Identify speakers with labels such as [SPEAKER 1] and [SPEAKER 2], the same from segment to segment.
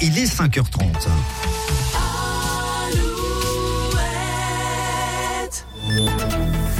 [SPEAKER 1] Il est 5h30.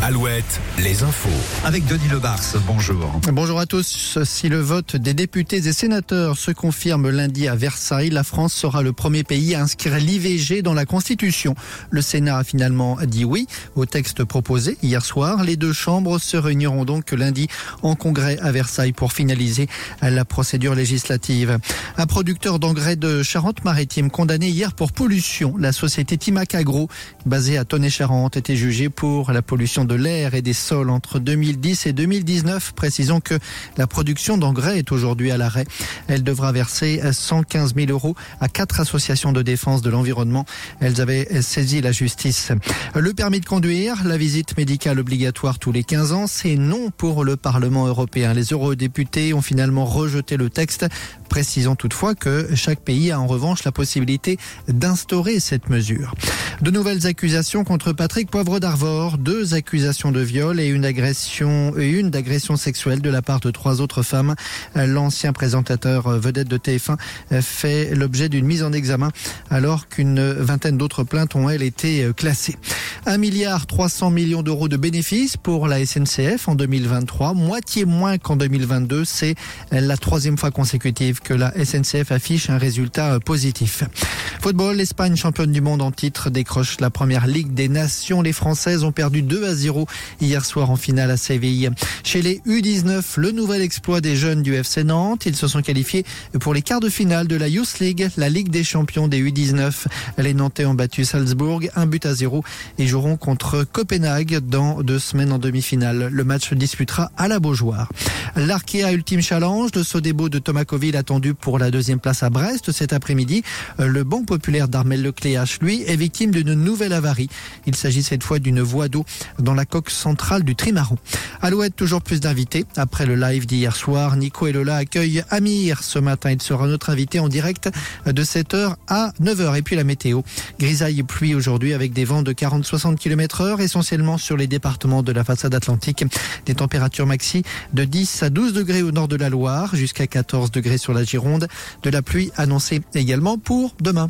[SPEAKER 2] Alouette, les infos.
[SPEAKER 1] Avec Denis Lebars, bonjour.
[SPEAKER 3] Bonjour à tous. Si le vote des députés et sénateurs se confirme lundi à Versailles, la France sera le premier pays à inscrire l'IVG dans la Constitution. Le Sénat a finalement dit oui au texte proposé hier soir. Les deux chambres se réuniront donc lundi en congrès à Versailles pour finaliser la procédure législative. Un producteur d'engrais de Charente-Maritime condamné hier pour pollution. La société Timac Agro, basée à Tonnet-Charente, était jugée pour la pollution de l'air et des sols entre 2010 et 2019. Précisons que la production d'engrais est aujourd'hui à l'arrêt. Elle devra verser 115 000 euros à quatre associations de défense de l'environnement. Elles avaient saisi la justice. Le permis de conduire, la visite médicale obligatoire tous les 15 ans, c'est non pour le Parlement européen. Les eurodéputés ont finalement rejeté le texte. Précisons toutefois que chaque pays a en revanche la possibilité d'instaurer cette mesure. De nouvelles accusations contre Patrick Poivre d'Arvor, deux accusations de viol et une agression et une d'agression sexuelle de la part de trois autres femmes. L'ancien présentateur vedette de TF1 fait l'objet d'une mise en examen alors qu'une vingtaine d'autres plaintes ont elles été classées. 1 milliard 300 millions d'euros de bénéfices pour la SNCF en 2023, moitié moins qu'en 2022. C'est la troisième fois consécutive que la SNCF affiche un résultat positif. Football, l'Espagne championne du monde en titre décroche la première Ligue des Nations. Les Françaises ont perdu 2 à 0 hier soir en finale à Séville. Chez les U19, le nouvel exploit des jeunes du FC Nantes. Ils se sont qualifiés pour les quarts de finale de la Youth League, la Ligue des champions des U19. Les Nantais ont battu Salzbourg, un but à 0 et joueront contre Copenhague dans deux semaines en demi-finale. Le match se disputera à la Beaujoire. L'Arkea Ultime Challenge, le Sodebo de Thomas Coville attendu pour la deuxième place à Brest cet après-midi. Le banc populaire d'Armel Lecléache, lui, est victime d'une nouvelle avarie. Il s'agit cette fois d'une voie d'eau dans la coque centrale du trimaran. Alouette, toujours plus d'invités. Après le live d'hier soir, Nico et Lola accueillent Amir ce matin. Il sera notre invité en direct de 7h à 9h. Et puis la météo. Grisaille et pluie aujourd'hui avec des vents de 40-60 km heure, essentiellement sur les départements de la façade atlantique. Des températures maxi de 10 à 12 degrés au nord de la Loire, jusqu'à 14 degrés sur la Gironde. De la pluie annoncée également pour demain.